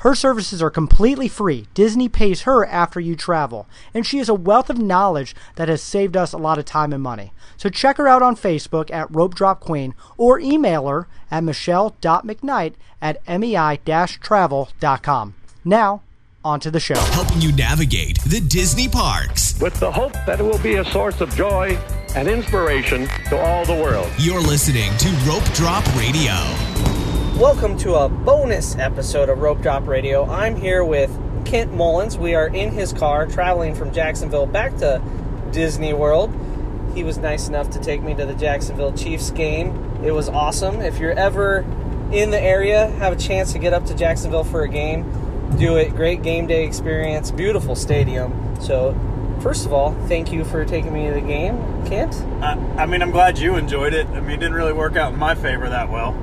Her services are completely free. Disney pays her after you travel, and she has a wealth of knowledge that has saved us a lot of time and money. So check her out on Facebook at Rope Drop Queen or email her at michelle.mcknight at mei-travel.com. Now, onto the show. helping you navigate the Disney parks. with the hope that it will be a source of joy and inspiration to all the world. You're listening to Rope Drop Radio. Welcome to a bonus episode of Rope Drop Radio. I'm here with Kent Mullins. We are in his car traveling from Jacksonville back to Disney World. He was nice enough to take me to the Jacksonville Chiefs game. It was awesome. If you're ever in the area, have a chance to get up to Jacksonville for a game, do it. Great game day experience, beautiful stadium. So, first of all, thank you for taking me to the game, Kent. I, I mean, I'm glad you enjoyed it. I mean, it didn't really work out in my favor that well.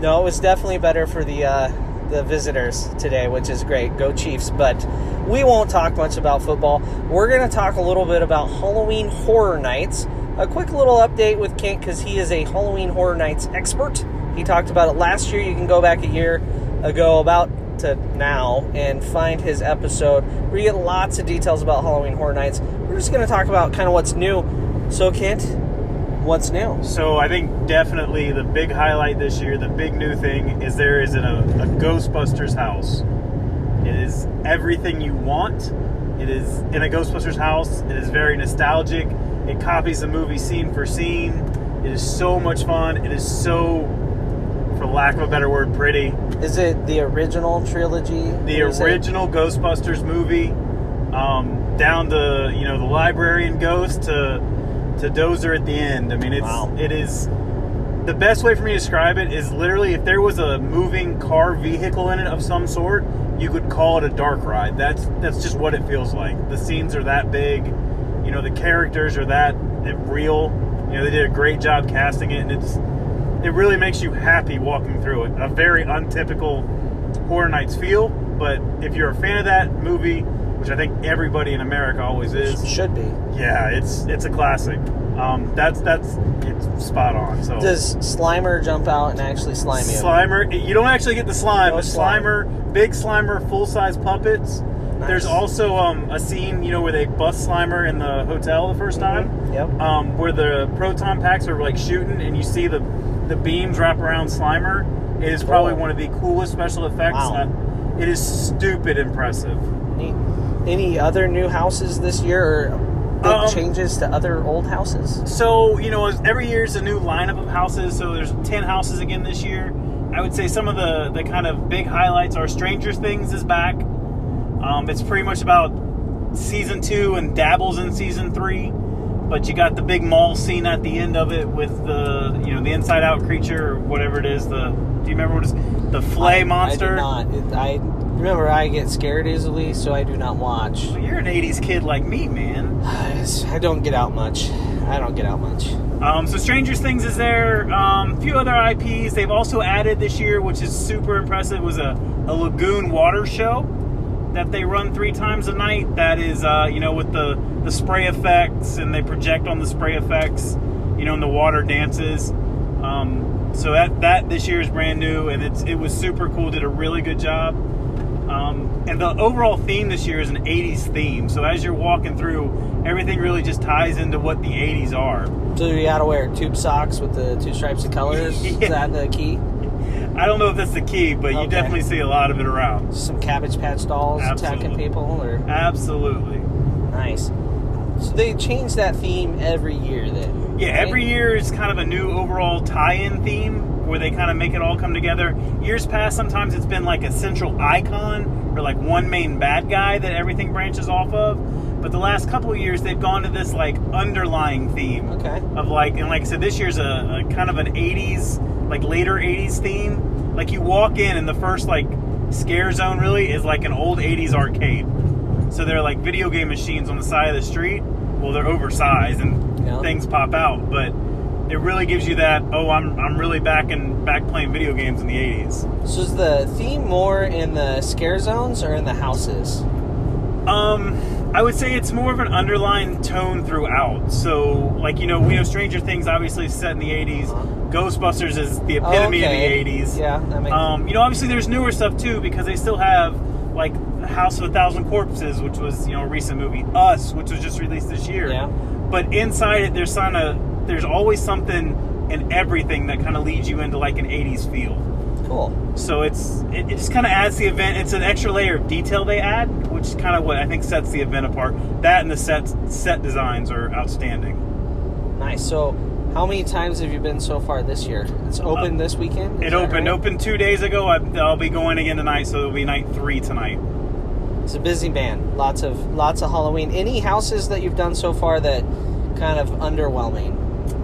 No, it was definitely better for the uh, the visitors today, which is great. Go Chiefs! But we won't talk much about football. We're going to talk a little bit about Halloween Horror Nights. A quick little update with Kent because he is a Halloween Horror Nights expert. He talked about it last year. You can go back a year ago, about to now, and find his episode where you get lots of details about Halloween Horror Nights. We're just going to talk about kind of what's new. So, Kent, what's new? So I think definitely the big highlight this year, the big new thing, is there is an, a, a Ghostbusters house. It is everything you want. It is in a Ghostbusters house. It is very nostalgic. It copies the movie scene for scene. It is so much fun. It is so, for lack of a better word, pretty. Is it the original trilogy? the original Ghostbusters movie, um, down to you know the librarian ghost to to Gozer at the end. I mean, it's Wow. it is the best way for me to describe it is literally if there was a moving car vehicle in it of some sort, you could call it a dark ride. That's that's just what it feels like. The scenes are that big, you know, the characters are that real. You know, they did a great job casting it, and it's it really makes you happy walking through it. A very untypical Horror Nights feel, but if you're a fan of that movie, which I think everybody in America always is, should be. yeah, it's it's a classic. Um, that's that's it's spot on. So Does Slimer jump out and actually slime you? Slimer, you don't actually get the slime, No but slime. Slimer, big Slimer, full size puppets. There's also um, a scene, you know, where they bust Slimer in the hotel the first time. Yep. Um, where the proton packs are like shooting, and you see the the beams wrap around Slimer. It is probably Cool. one of the coolest special effects. Wow. Uh, it is stupid impressive. Any, other new houses this year or big Um, changes to other old houses? So, you know, every year is a new lineup of houses. So there's 10 houses again this year. I would say some of the, the kind of big highlights are Stranger Things is back. Um, it's pretty much about season two and dabbles in season three. But you got the big mall scene at the end of it with the, you know, the inside out creature or whatever it is. The Do you remember what it's The flay I- monster? I do not. It, I remember I get scared easily, so I do not watch. Well, you're an 80s kid like me, man. I don't get out much. I don't get out much. Um, so Stranger Things is there. Um, a few other IPs they've also added this year, which is super impressive. Was a, a lagoon water show that they run three times a night. That is, uh, you know, with the the spray effects and they project on the spray effects, you know, and the water dances. Um, so that that this year is brand new and it's it was super cool. Did a really good job. Um, and the overall theme this year is an 80s theme. So as you're walking through, everything really just ties into what the 80s are. So you gotta wear tube socks with the two stripes of colors. Is that the key? I don't know if that's the key, but you Okay. definitely see a lot of it around. Some Cabbage Patch dolls attacking Absolutely. people, or Absolutely. nice. So they change that theme every year, then. Yeah, right? every year is kind of a new overall tie-in theme where they kind of make it all come together. Years past, sometimes it's been like a central icon or like one main bad guy that everything branches off of. But the last couple of years, they've gone to this like underlying theme Okay. of like, and like I said, this year's a, a kind of an '80s, like later '80s theme. Like you walk in, and the first like scare zone really is like an old '80s arcade. So they're like video game machines on the side of the street. Well, they're oversized and Yeah. things pop out, but it really gives you that. Oh, I'm I'm really back and back playing video games in the '80s. So is the theme more in the scare zones or in the houses? Um, I would say it's more of an underlying tone throughout. So, like you know, we know Stranger Things obviously is set in the '80s. Ghostbusters is the epitome. Oh, okay. of the '80s. Yeah, that makes Um, you know, obviously there's newer stuff too because they still have like House of a Thousand Corpses, which was you know a recent movie. Us, which was just released this year. Yeah. But inside it, there's kind of there's always something in everything that kind of leads you into like an '80s feel. Cool. So it's it, it just kind of adds the event. It's an extra layer of detail they add, which is kind of what I think sets the event apart. That and the set set designs are outstanding. Nice. So, how many times have you been so far this year? It's open this weekend. Uh, It is that opened right? opened two days ago. I, I'll be going again tonight, so it'll be night three tonight. It's a busy man. Lots of lots of Halloween. Any houses that you've done so far that kind of underwhelming?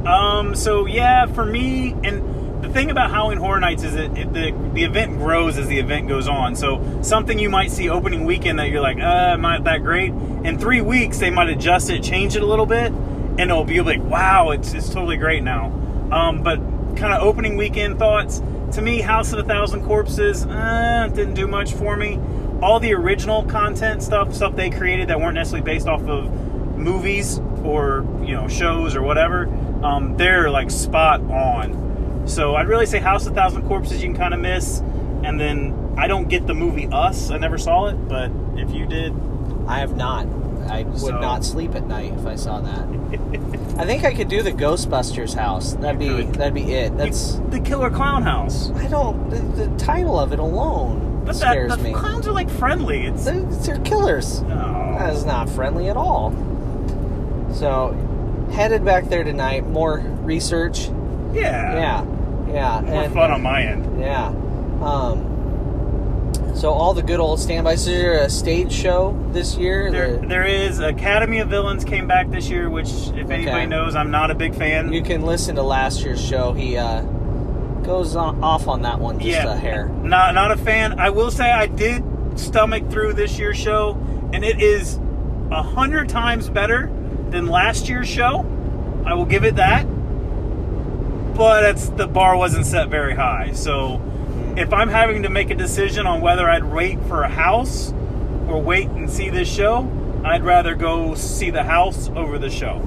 Um. So yeah, for me, and thing about Halloween Horror Nights is that it, the the event grows as the event goes on. So something you might see opening weekend that you're like, uh, not that great. In three weeks, they might adjust it, change it a little bit, and it'll be like, wow, it's it's totally great now. Um. But kind of opening weekend thoughts. To me, House of a Thousand Corpses uh, didn't do much for me. All the original content stuff, stuff they created that weren't necessarily based off of movies or you know shows or whatever, um, they're like spot on. So I'd really say House of Thousand Corpses you can kind of miss, and then I don't get the movie Us. I never saw it, but if you did, I have not. I would So- not sleep at night if I saw that. I think I could do the Ghostbusters house. That'd be could. that'd be it. That's the Killer Clown House. I don't. The, the title of it alone But that, scares the me. clowns are like friendly. It's They're, they're killers. oh. That is not friendly at all. So, headed back there tonight. More research. Yeah, Yeah, yeah. More and- fun on my end. Yeah. Um, so all the good old standbys. Is there a stage show this year? There, The- there is Academy of Villains came back this year, which if anybody knows, I'm not a big fan. you can listen to last year's show. He uh, goes on, off on that one just yeah, a hair. Not not a fan. I will say I did stomach through this year's show, and it is a hundred times better than last year's show. I will give it that. But it's the bar wasn't set very high. So if I'm having to make a decision on whether I'd wait for a house or wait and see this show, I'd rather go see the house over the show.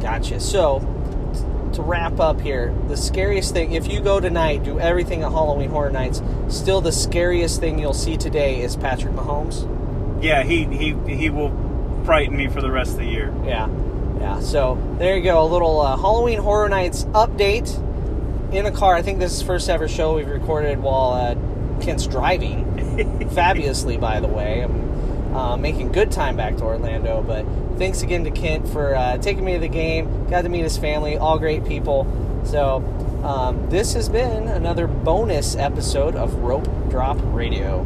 Gotcha. So to wrap up here, the scariest thing if you go tonight, do everything at Halloween Horror Nights. Still, the scariest thing you'll see today is Patrick Mahomes. Yeah, he he he will frighten me for the rest of the year. Yeah, yeah. So there you go, a little uh, Halloween Horror Nights update in a car. I think this is the first ever show we've recorded while uh, Kent's driving, fabulously, by the way. I'm uh, making good time back to Orlando. But thanks again to Kent for uh, taking me to the game. Got to meet his family, all great people. So um, this has been another bonus episode of Rope Drop Radio.